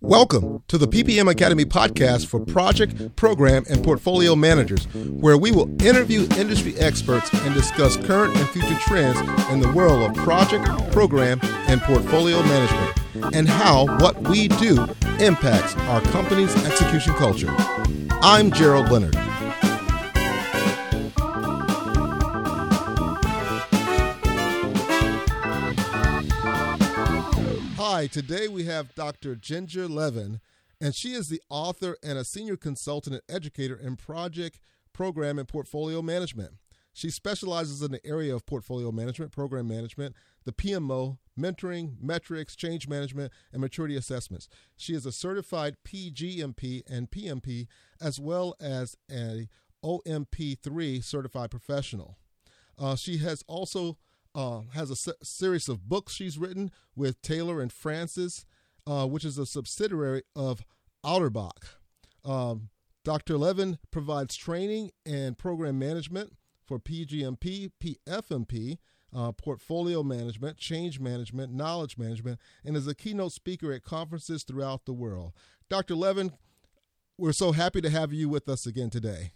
Welcome to the PPM Academy podcast for project, program, and portfolio managers, where we will interview industry experts and discuss current and future trends in the world of project, program, and portfolio management, and how what we do impacts our company's execution culture. I'm Gerald Leonard. Hi, today we have Dr. Ginger Levin, and she is the author and a senior consultant and educator in project, program, and portfolio management. She specializes in the area of portfolio management, program management, the PMO, mentoring, metrics, change management, and maturity assessments. She is a certified PGMP and PMP, as well as a OPM3 certified professional. Uh, she has also uh, has a se- series of books she's written with Taylor and Francis, uh, which is a subsidiary of Auerbach. Um, Dr. Levin provides training and program management for PGMP, PFMP, uh, portfolio management, change management, knowledge management, and is a keynote speaker at conferences throughout the world. Dr. Levin, we're so happy to have you with us again today.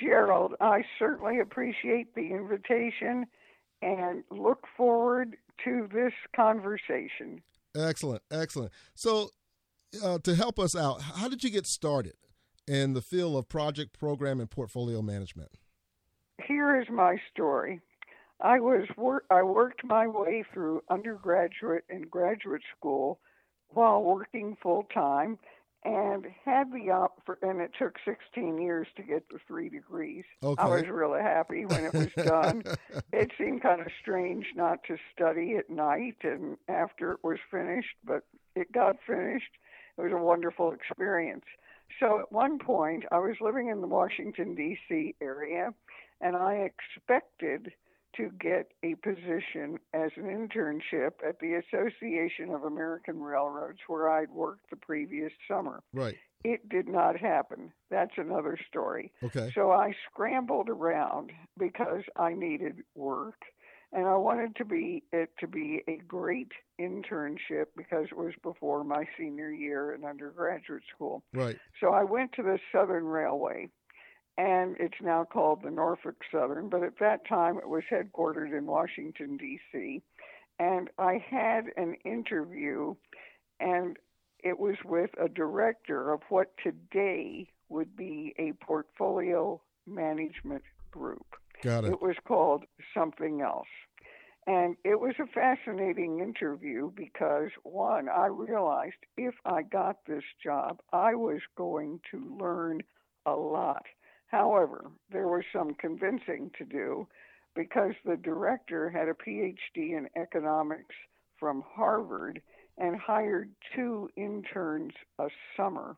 Gerald, I certainly appreciate the invitation and look forward to this conversation. Excellent, excellent. So, uh, to help us out, how did you get started in the field of project, program, and portfolio management? Here is my story. I was wor- I worked my way through undergraduate and graduate school while working full time and had the op- and it took 16 years to get the three degrees. Okay. I was really happy when it was done. it seemed kind of strange not to study at night and after it was finished, but it got finished. It was a wonderful experience. So at one point, I was living in the Washington D.C. area, and I expected to get a position as an internship at the Association of American Railroads, where I'd worked the previous summer. Right. It did not happen. That's another story. Okay. So I scrambled around because I needed work, and I wanted to be it to be a great internship because it was before my senior year in undergraduate school. Right. So I went to the Southern Railway and it's now called the Norfolk Southern, but at that time it was headquartered in Washington, D.C. And I had an interview, and it was with a director of what today would be a portfolio management group. Got it. It was called something else. And it was a fascinating interview because, one, I realized if I got this job, I was going to learn a lot. However, there was some convincing to do because the director had a PhD in economics from Harvard and hired two interns a summer.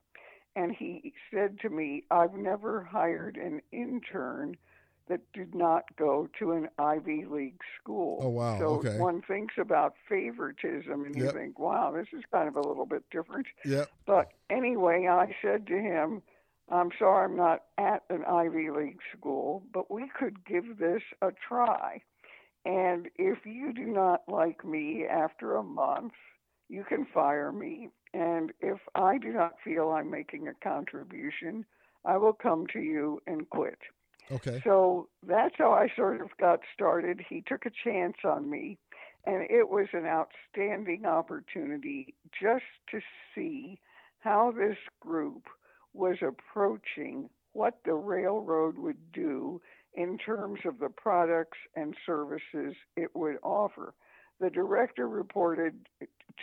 And he said to me, I've never hired an intern that did not go to an Ivy League school. Oh, wow. So Okay. one thinks about favoritism and you Yep. think, wow, this is kind of a little bit different. Yep. But anyway, I said to him, I'm sorry I'm not at an Ivy League school, but we could give this a try. And if you do not like me after a month, you can fire me. And if I do not feel I'm making a contribution, I will come to you and quit. Okay. So that's how I sort of got started. He took a chance on me, and it was an outstanding opportunity just to see how this group was approaching what the railroad would do in terms of the products and services it would offer. The director reported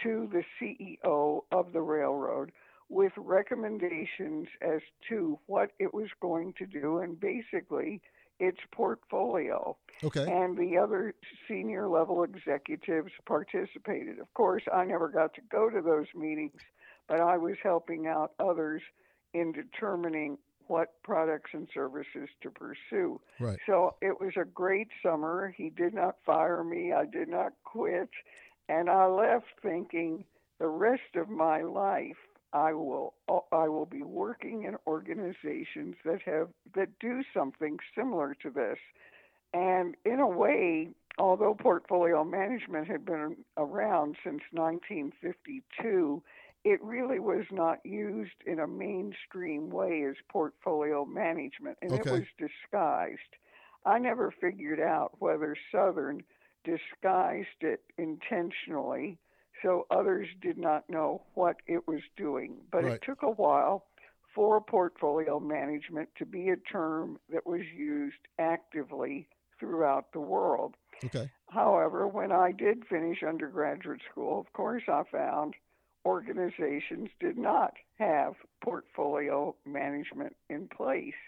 to the CEO of the railroad with recommendations as to what it was going to do and basically its portfolio. Okay. And the other senior level executives participated. Of course, I never got to go to those meetings, but I was helping out others in determining what products and services to pursue. Right. So it was a great summer. He did not fire me. I did not quit. And I left thinking the rest of my life I will I will be working in organizations that have that do something similar to this. And in a way, although portfolio management had been around since 1952, it really was not used in a mainstream way as portfolio management, and Okay. it was disguised. I never figured out whether Southern disguised it intentionally so others did not know what it was doing. But Right. it took a while for portfolio management to be a term that was used actively throughout the world. Okay. However, when I did finish undergraduate school, of course, I found organizations did not have portfolio management in place.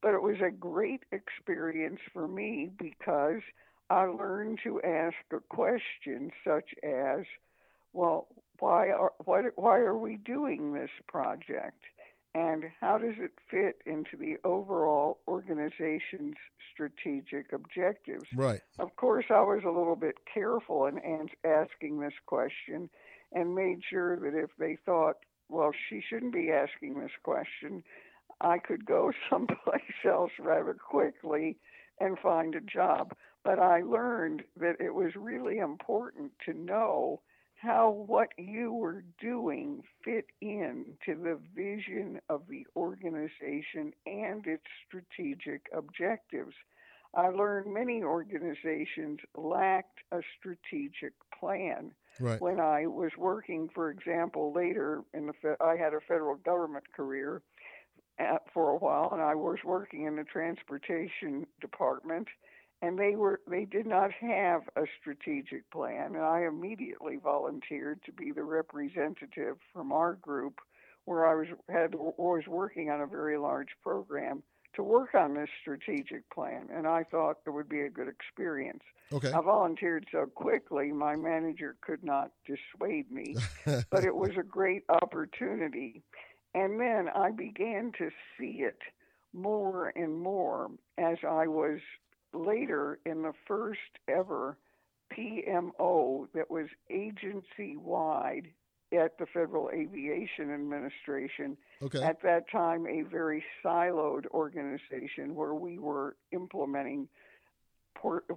But it was a great experience for me because I learned to ask a question such as, well, why are what, why are we doing this project? And how does it fit into the overall organization's strategic objectives? Right. Of course, I was a little bit careful in asking this question and made sure that if they thought, well, she shouldn't be asking this question, I could go someplace else rather quickly and find a job. But I learned that it was really important to know how what you were doing fit in to the vision of the organization and its strategic objectives. I learned many organizations lacked a strategic plan. Right. When I was working, for example, later in the, fe- I had a federal government career at, for a while, and I was working in the transportation department, and they were they did not have a strategic plan, and I immediately volunteered to be the representative from our group, where I was had was working on a very large program to work on this strategic plan, and I thought it would be a good experience. Okay. I volunteered so quickly, my manager could not dissuade me, but it was a great opportunity. And then I began to see it more and more as I was later in the first ever PMO that was agency wide at the Federal Aviation Administration Okay. at that time a very siloed organization where we were implementing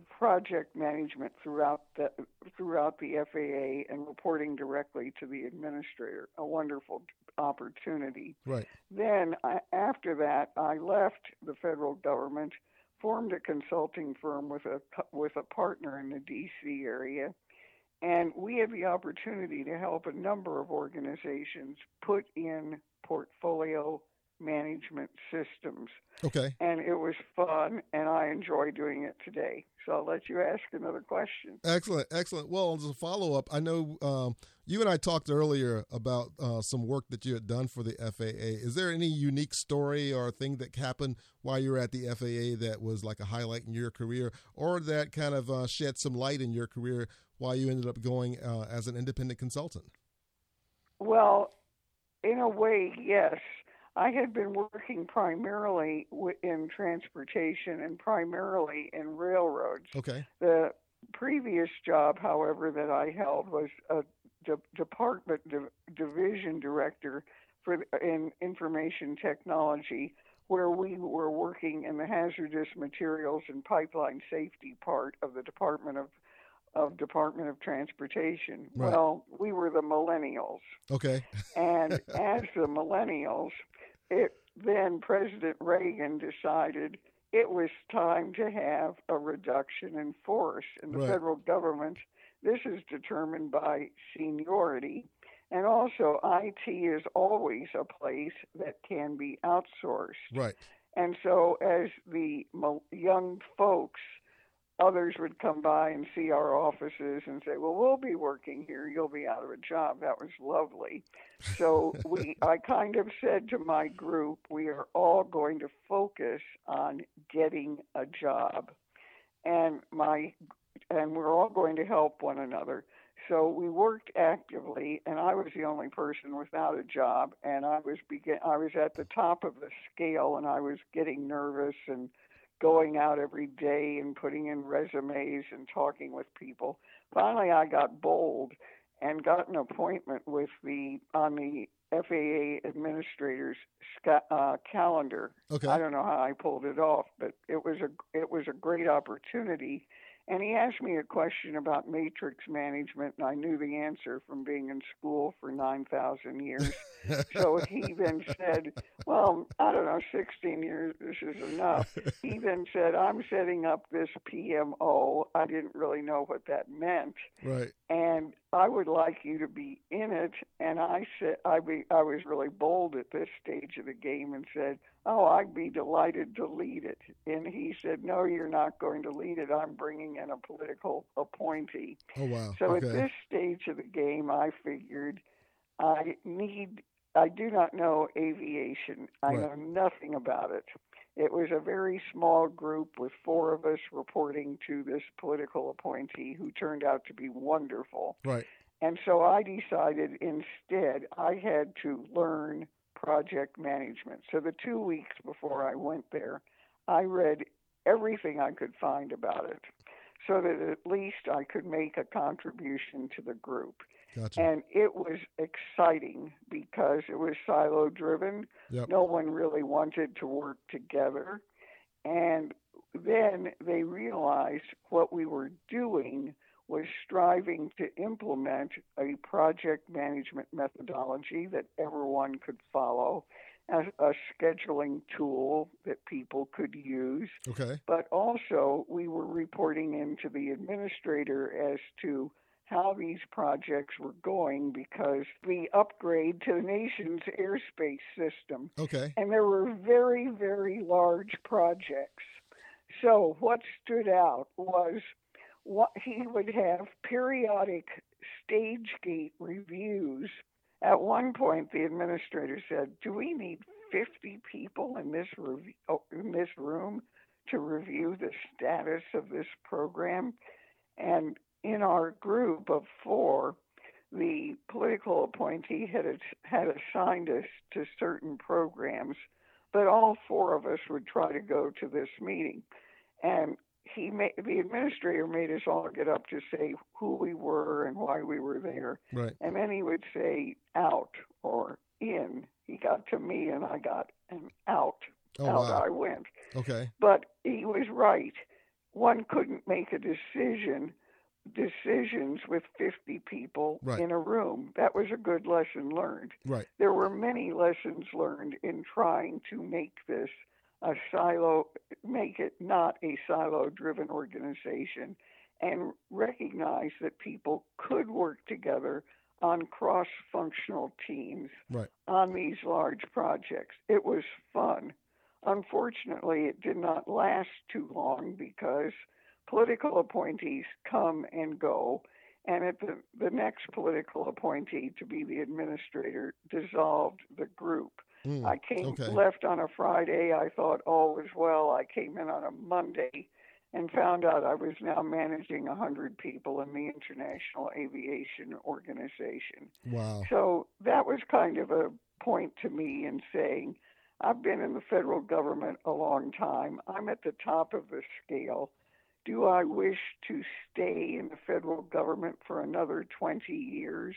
project management throughout the throughout the FAA and reporting directly to the administrator. A wonderful opportunity. Right. Then I, after that, I left the federal government, formed a consulting firm with a with a partner in the D.C. area, and we had the opportunity to help a number of organizations put in portfolio management systems. Okay. And it was fun, and I enjoy doing it today. So I'll let you ask another question. Excellent, excellent. Well, as a follow up, I know um, you and I talked earlier about uh, some work that you had done for the FAA. Is there any unique story or thing that happened while you were at the FAA that was like a highlight in your career, or that kind of uh, shed some light in your career while you ended up going uh, as an independent consultant? Well, in a way, yes. I had been working primarily in transportation and primarily in railroads. Okay. The previous job, however, that I held was a de- department div- division director for in information technology, where we were working in the hazardous materials and pipeline safety part of the Department of of Department of Transportation. Right. Well, we were the millennials. Okay. And as the millennials, it then President Reagan decided it was time to have a reduction in force in the Right. federal government. This is determined by seniority. And also, IT is always a place that can be outsourced. Right. And so, as the young folks, others would come by and see our offices and say, "Well, we'll be working here. You'll be out of a job." That was lovely. So we, I kind of said to my group, "We are all going to focus on getting a job," and my, and we're all going to help one another. So we worked actively, and I was the only person without a job, and I was begin I was at the top of the scale, and I was getting nervous and going out every day and putting in resumes and talking with people. Finally, I got bold and got an appointment with the on the FAA administrator's uh, calendar. Okay. I don't know how I pulled it off, but it was a it was a great opportunity, And he asked me a question about matrix management, and I knew the answer from being in school for 9,000 years. so he then said, Well, I don't know, 16 years, this is enough. He then said, I'm setting up this PMO. I didn't really know what that meant. Right. And I would like you to be in it. And I said, I, be, I was really bold at this stage of the game and said, Oh, I'd be delighted to lead it. And he said, No, you're not going to lead it. I'm bringing in a political appointee. Oh, wow. So okay. at this stage of the game, I figured I need, I do not know aviation. I Right. know nothing about it. It was a very small group with four of us reporting to this political appointee who turned out to be wonderful. Right. And so I decided instead I had to learn project management. So the two weeks before I went there, I read everything I could find about it so that at least I could make a contribution to the group. Gotcha. And it was exciting because it was silo driven. Yep. No one really wanted to work together. And then they realized what we were doing was striving to implement a project management methodology that everyone could follow, as a scheduling tool that people could use okay. but also we were reporting into the administrator as to how these projects were going because the upgrade to the nation's airspace system Okay. and there were very very large projects so what stood out was what he would have periodic stage gate reviews at one point the administrator said do we need 50 people in this rev- oh, in this room to review the status of this program. And in our group of four, the political appointee had had assigned us to certain programs, but all four of us would try to go to this meeting. And he made, the administrator made us all get up to say who we were and why we were there. Right. And then he would say out or in. He got to me and I got an out. Oh, out wow. I went. Okay. But he was right. One couldn't make a decision decisions with 50 people Right. in a room. That was a good lesson learned. Right. There were many lessons learned in trying to make this a silo, make it not a silo driven organization, and recognize that people could work together on cross functional teams Right. on these large projects. It was fun. Unfortunately, it did not last too long because political appointees come and go, and at the, the next political appointee to be the administrator dissolved the group. Mm, I came okay. left on a Friday. I thought all was well. I came in on a Monday and found out I was now managing 100 people in the International Aviation Organization. Wow. So that was kind of a point to me in saying, I've been in the federal government a long time. I'm at the top of the scale. Do I wish to stay in the federal government for another 20 years,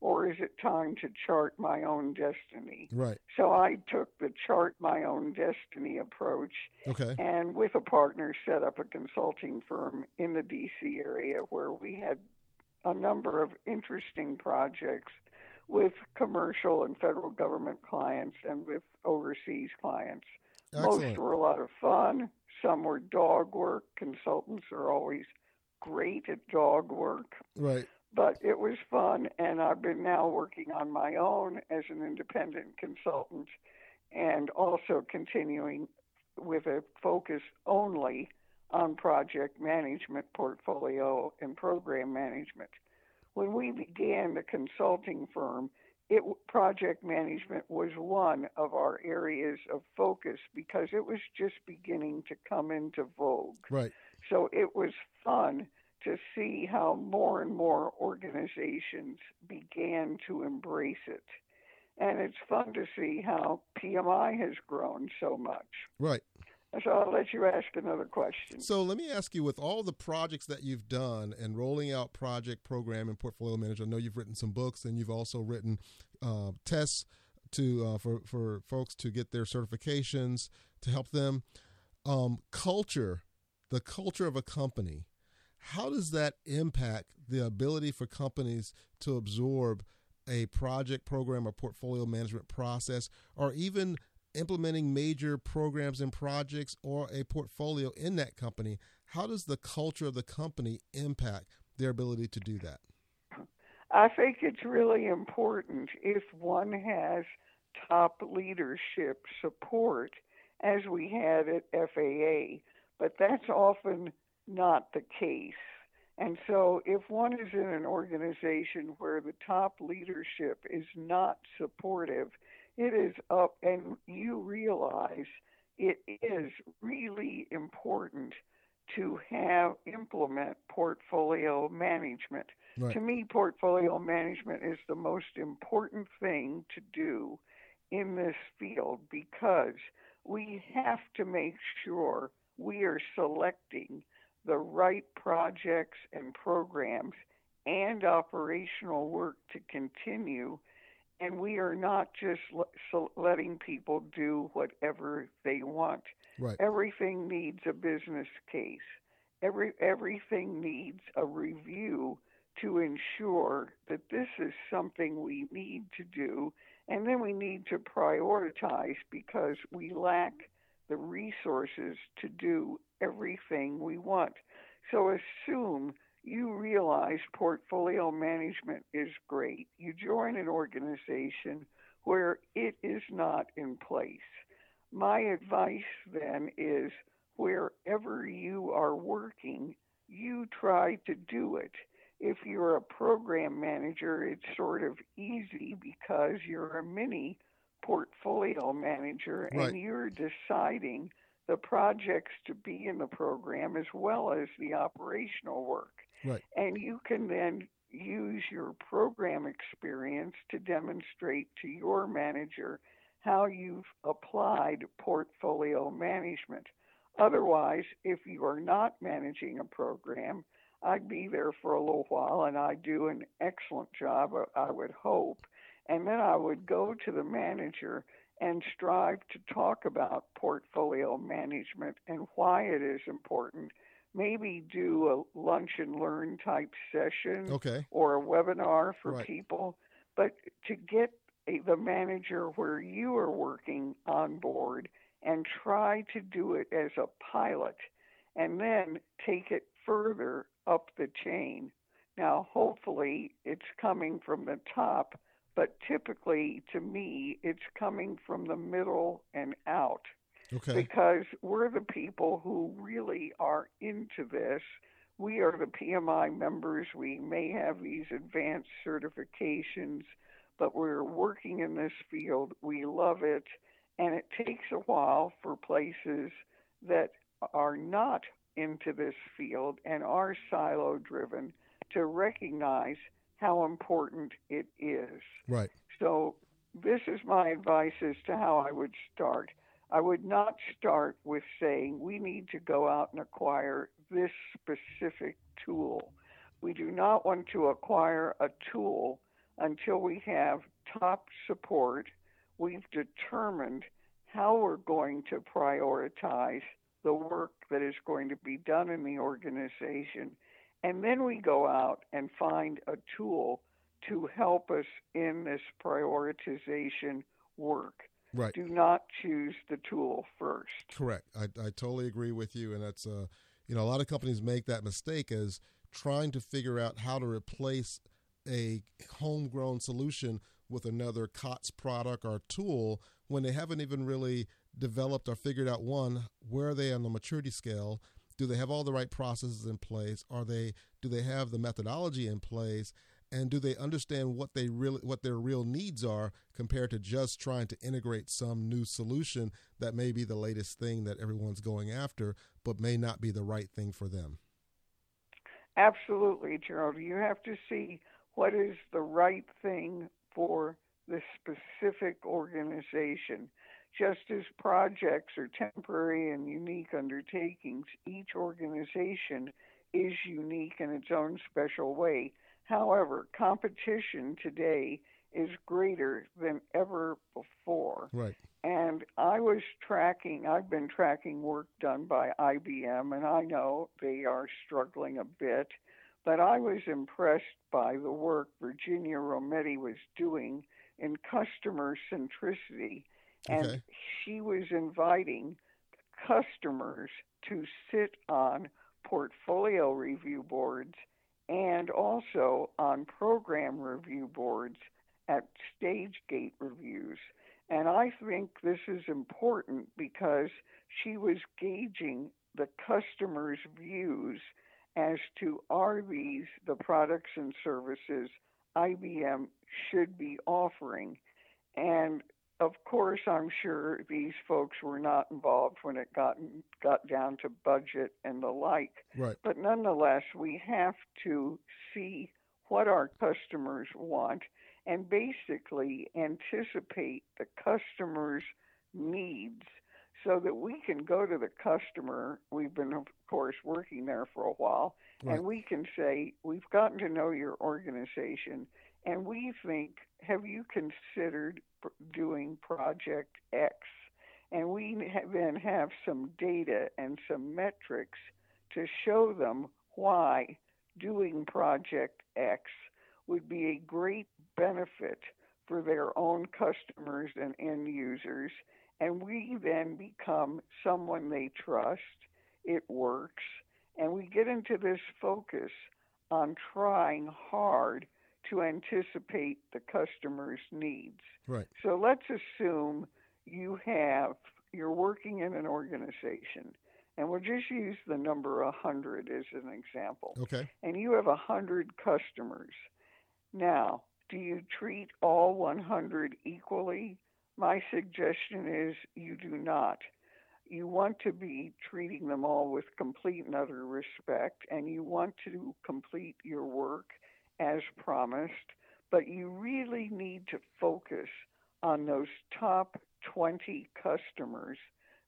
or is it time to chart my own destiny? Right. So I took the chart my own destiny approach Okay. and with a partner set up a consulting firm in the DC area where we had a number of interesting projects with commercial and federal government clients and with overseas clients. Most were a lot of fun. Some were dog work. Consultants are always great at dog work, Right. but it was fun. And I've been now working on my own as an independent consultant and also continuing with a focus only on project management, portfolio, and program management. When we began the consulting firm, it project management was one of our areas of focus because it was just beginning to come into vogue. Right. So it was fun to see how more and more organizations began to embrace it. And it's fun to see how PMI has grown so much. Right. So I'll let you ask another question. So let me ask you, with all the projects that you've done and rolling out project, program, and portfolio manager, I know you've written some books and you've also written uh, tests to uh, for for folks to get their certifications to help them. Um, culture, the culture of a company. How does that impact the ability for companies to absorb a project, program, or portfolio management process, or even implementing major programs and projects or a portfolio in that company? How does the culture of the company impact their ability to do that? I think it's really important if one has top leadership support, as we had at FAA, but that's often not the case. And so, if one is in an organization where the top leadership is not supportive, it is up, and you realize it is really important to have implement portfolio management. Right. To me, portfolio management is the most important thing to do in this field because we have to make sure we are selecting the right projects and programs and operational work to continue. And we are not just letting people do whatever they want. Right. Everything needs a business case. Every everything needs a review to ensure that this is something we need to do, and then we need to prioritize because we lack the resources to do everything we want. So assume you realize portfolio management is great. You join an organization where it is not in place. My advice then is wherever you are working, you try to do it. If you're a program manager, it's sort of easy because you're a mini portfolio manager Right. and you're deciding the projects to be in the program as well as the operational work. Right. And you can then use your program experience to demonstrate to your manager how you've applied portfolio management. Otherwise, if you are not managing a program, I'd be there for a little while and I'd do an excellent job, I would hope. And then I would go to the manager and strive to talk about portfolio management and why it is important. Maybe do a lunch and learn type session Okay. or a webinar for Right. people, but to get a, the manager where you are working on board and try to do it as a pilot and then take it further up the chain. Now, hopefully, it's coming from the top, but typically to me, it's coming from the middle and out Okay. because we're the people who really are into this. We are the PMI members. We may have these advanced certifications, but we're working in this field. We love it. And it takes a while for places that are not into this field and are silo driven to recognize how important it is. Right. So, this is my advice as to how I would start. I would not start with saying we need to go out and acquire this specific tool. We do not want to acquire a tool until we have top support. We've determined how we're going to prioritize the work that is going to be done in the organization. And then we go out and find a tool to help us in this prioritization work. Right. Do not choose the tool first. Correct. I, I totally agree with you, and that's uh, you know, a lot of companies make that mistake as trying to figure out how to replace a homegrown solution with another COTS product or tool when they haven't even really developed or figured out one where are they on the maturity scale do they have all the right processes in place are they do they have the methodology in place and do they understand what they really what their real needs are compared to just trying to integrate some new solution that may be the latest thing that everyone's going after but may not be the right thing for them Absolutely, Gerald. You have to see what is the right thing for the specific organization. Just as projects are temporary and unique undertakings, each organization is unique in its own special way. However, competition today is greater than ever before. right And I was tracking, I've been tracking work done by IBM, and I know they are struggling a bit, but I was impressed by the work Virginia Rometty was doing in customer centricity. And Okay. she was inviting customers to sit on portfolio review boards and also on program review boards at stage gate reviews. And I think this is important because she was gauging the customer's views as to are these the products and services IBM should be offering. And of course, I'm sure these folks were not involved when it got got down to budget and the like. Right. But nonetheless, we have to see what our customers want and basically anticipate the customer's needs so that we can go to the customer. We've been, of course, working there for a while, Right. and we can say, We've gotten to know your organization, and we think, have you considered doing Project X? And we then have some data and some metrics to show them why doing Project X would be a great benefit for their own customers and end users. And we then become someone they trust. It works. And we get into this focus on trying hard to anticipate the customer's needs. Right. So let's assume you have, you're working in an organization, and we'll just use the number 100 as an example Okay. and you have a 100 customers. Now, do you treat all 100 equally? My suggestion is you do not. You want to be treating them all with complete and utter respect, and you want to complete your work as promised, but you really need to focus on those top 20 customers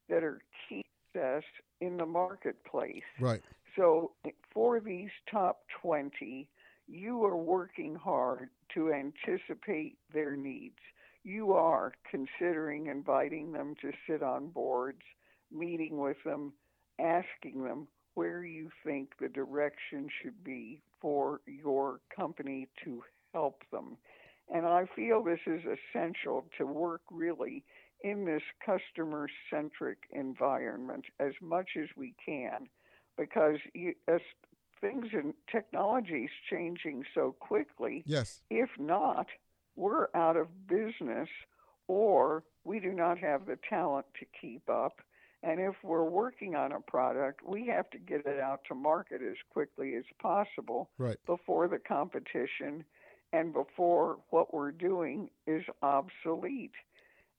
that are key success in the marketplace. Right. So for these top 20, you are working hard to anticipate their needs. You are considering inviting them to sit on boards, meeting with them, asking them where you think the direction should be for your company to help them. And I feel this is essential to work really in this customer centric environment as much as we can because you, as things and technology is changing so quickly, Yes. if not, we're out of business or we do not have the talent to keep up. And if we're working on a product, we have to get it out to market as quickly as possible Right. before the competition and before what we're doing is obsolete.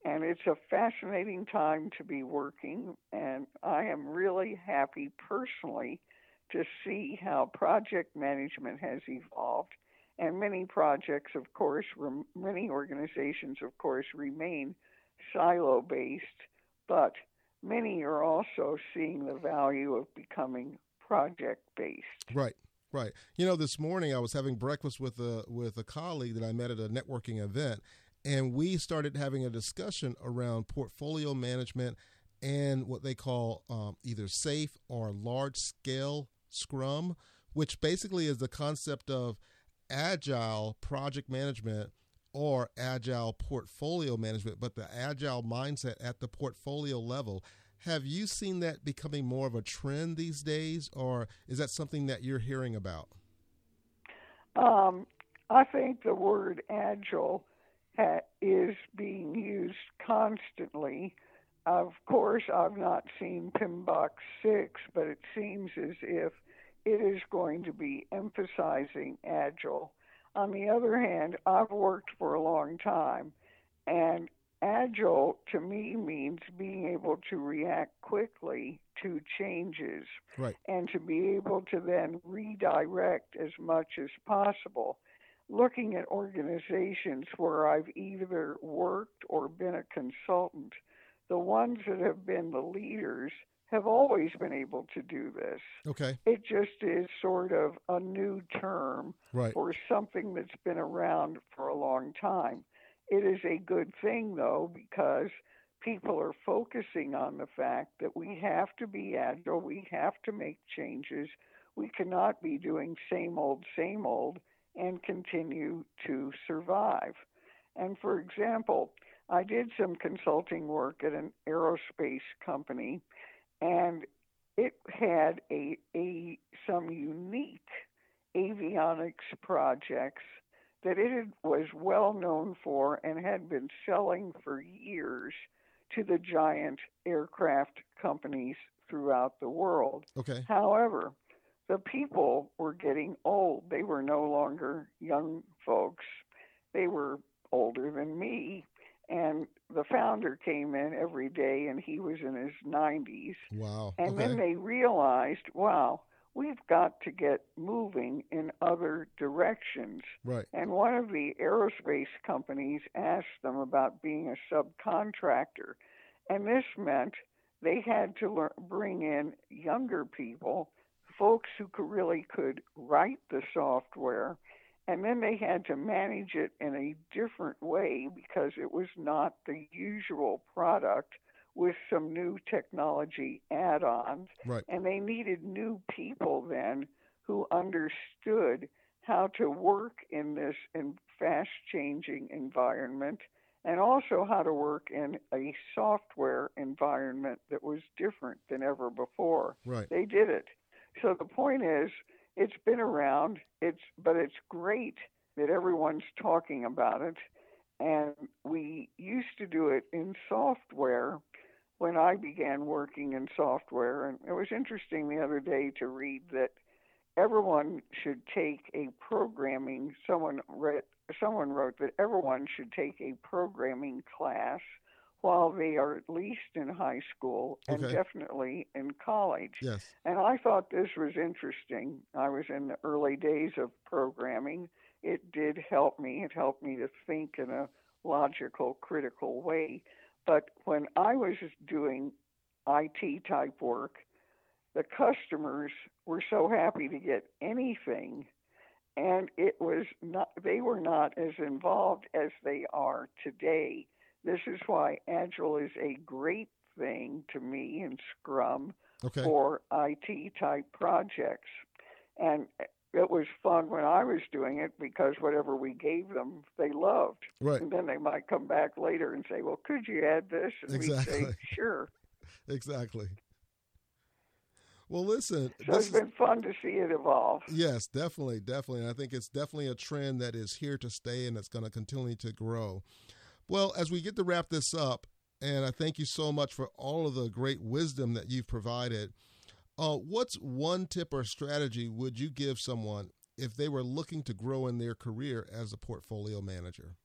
And it's a fascinating time to be working, and I am really happy personally to see how project management has evolved. And many projects, of course, rem- many organizations, of course, remain silo based, but many are also seeing the value of becoming project based. Right. Right. You know, this morning I was having breakfast with a with a colleague that I met at a networking event, and we started having a discussion around portfolio management and what they call um, either SAFe or large scale Scrum, which basically is the concept of agile project management or agile portfolio management, but the agile mindset at the portfolio level. Have you seen that becoming more of a trend these days, or is that something that you're hearing about? Um, I think the word agile ha- is being used constantly. Of course, I've not seen PMBOK 6, but it seems as if it is going to be emphasizing agile. On the other hand, I've worked for a long time, and agile to me means being able to react quickly to changes Right. and to be able to then redirect as much as possible. Looking at organizations where I've either worked or been a consultant, the ones that have been the leaders have always been able to do this. Okay. It just is sort of a new term Right. for something that's been around for a long time. It is a good thing, though, because people are focusing on the fact that we have to be agile, we have to make changes. We cannot be doing same old, same old and continue to survive. And for example, I did some consulting work at an aerospace company, and it had a, a some unique avionics projects that it was well known for and had been selling for years to the giant aircraft companies throughout the world. Okay. However, the people were getting old. They were no longer young folks. They were older than me. And the founder came in every day and he was in his 90s. Wow. And okay. then they realized, wow, we've got to get moving in other directions. Right. And one of the aerospace companies asked them about being a subcontractor. And this meant they had to learn, bring in younger people, folks who could really could write the software, and then they had to manage it in a different way because it was not the usual product with some new technology add ons. Right. And they needed new people then who understood how to work in this in fast changing environment and also how to work in a software environment that was different than ever before. Right. They did it. So the point is it's been around, it's but it's great that everyone's talking about it and we used to do it in software when I began working in software. And it was interesting the other day to read that everyone should take a programming. Someone read, someone wrote that everyone should take a programming class while they are at least in high school and Okay. definitely in college. Yes. And I thought this was interesting. I was in the early days of programming. It did help me. It helped me to think in a logical, critical way. But when I was doing IT type work, the customers were so happy to get anything and it was not they were not as involved as they are today. This is why Agile is a great thing to me in Scrum Okay. for IT type projects. And it was fun when I was doing it because whatever we gave them, they loved. Right. And then they might come back later and say, "Well, could you add this?" And we'd Exactly. say, "Sure." Exactly. Well, listen. So this it's been fun to see it evolve. Yes, definitely, definitely. And I think it's definitely a trend that is here to stay and it's going to continue to grow. Well, as we get to wrap this up, and I thank you so much for all of the great wisdom that you've provided. Uh, what's one tip or strategy would you give someone if they were looking to grow in their career as a portfolio manager?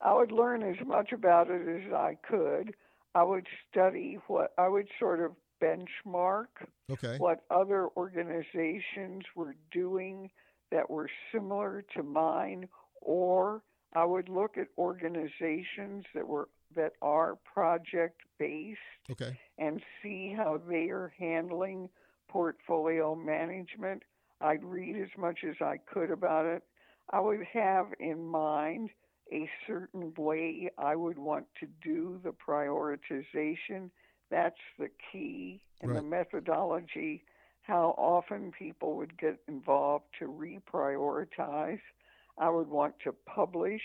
I would learn as much about it as I could. I would study what I would sort of benchmark Okay. what other organizations were doing that were similar to mine or I would look at organizations that were that are project based Okay. and see how they are handling portfolio management. I'd read as much as I could about it. I would have in mind a certain way I would want to do the prioritization. That's the key in the methodology. How often people would get involved to reprioritize. I would want to publish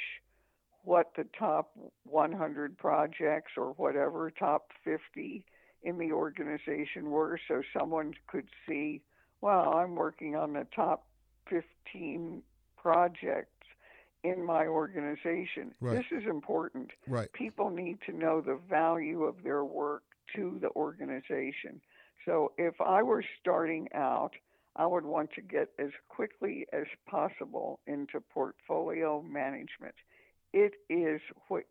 what the top 100 projects or whatever, top 50 in the organization were so someone could see, wow, I'm working on the top 15 projects in my organization. Right. This is important. Right. People need to know the value of their work to the organization. So if I were starting out, I would want to get as quickly as possible into portfolio management. It is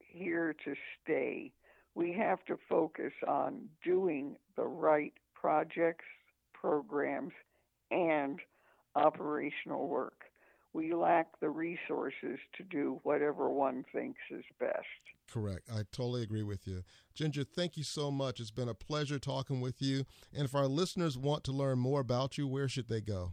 here to stay. We have to focus on doing the right projects, programs, and operational work. We lack the resources to do whatever one thinks is best. Correct. I totally agree with you. Ginger, thank you so much. It's been a pleasure talking with you. And if our listeners want to learn more about you, where should they go?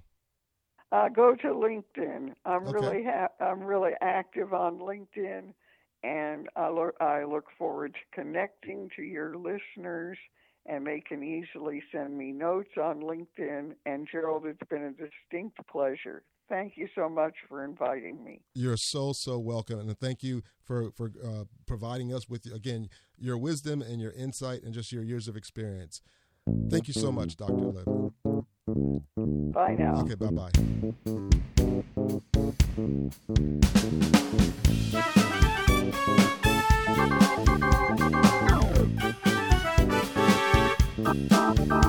Uh, go to LinkedIn. I'm Okay. really ha- I'm really active on LinkedIn, and I look, I look forward to connecting to your listeners and they can easily send me notes on LinkedIn. And Gerald, it's been a distinct pleasure. Thank you so much for inviting me. You're so so welcome, and thank you for for uh, providing us with again your wisdom and your insight and just your years of experience. Thank you so much, Dr. Levin. Bye now. Okay, bye bye. Thank you. Thank you.